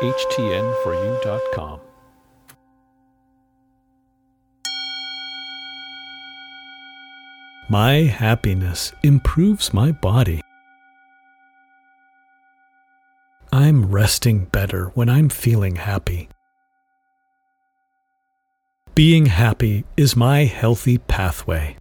htn4u.com. My happiness improves my body. I'm resting better when I'm feeling happy. Being happy is my healthy pathway.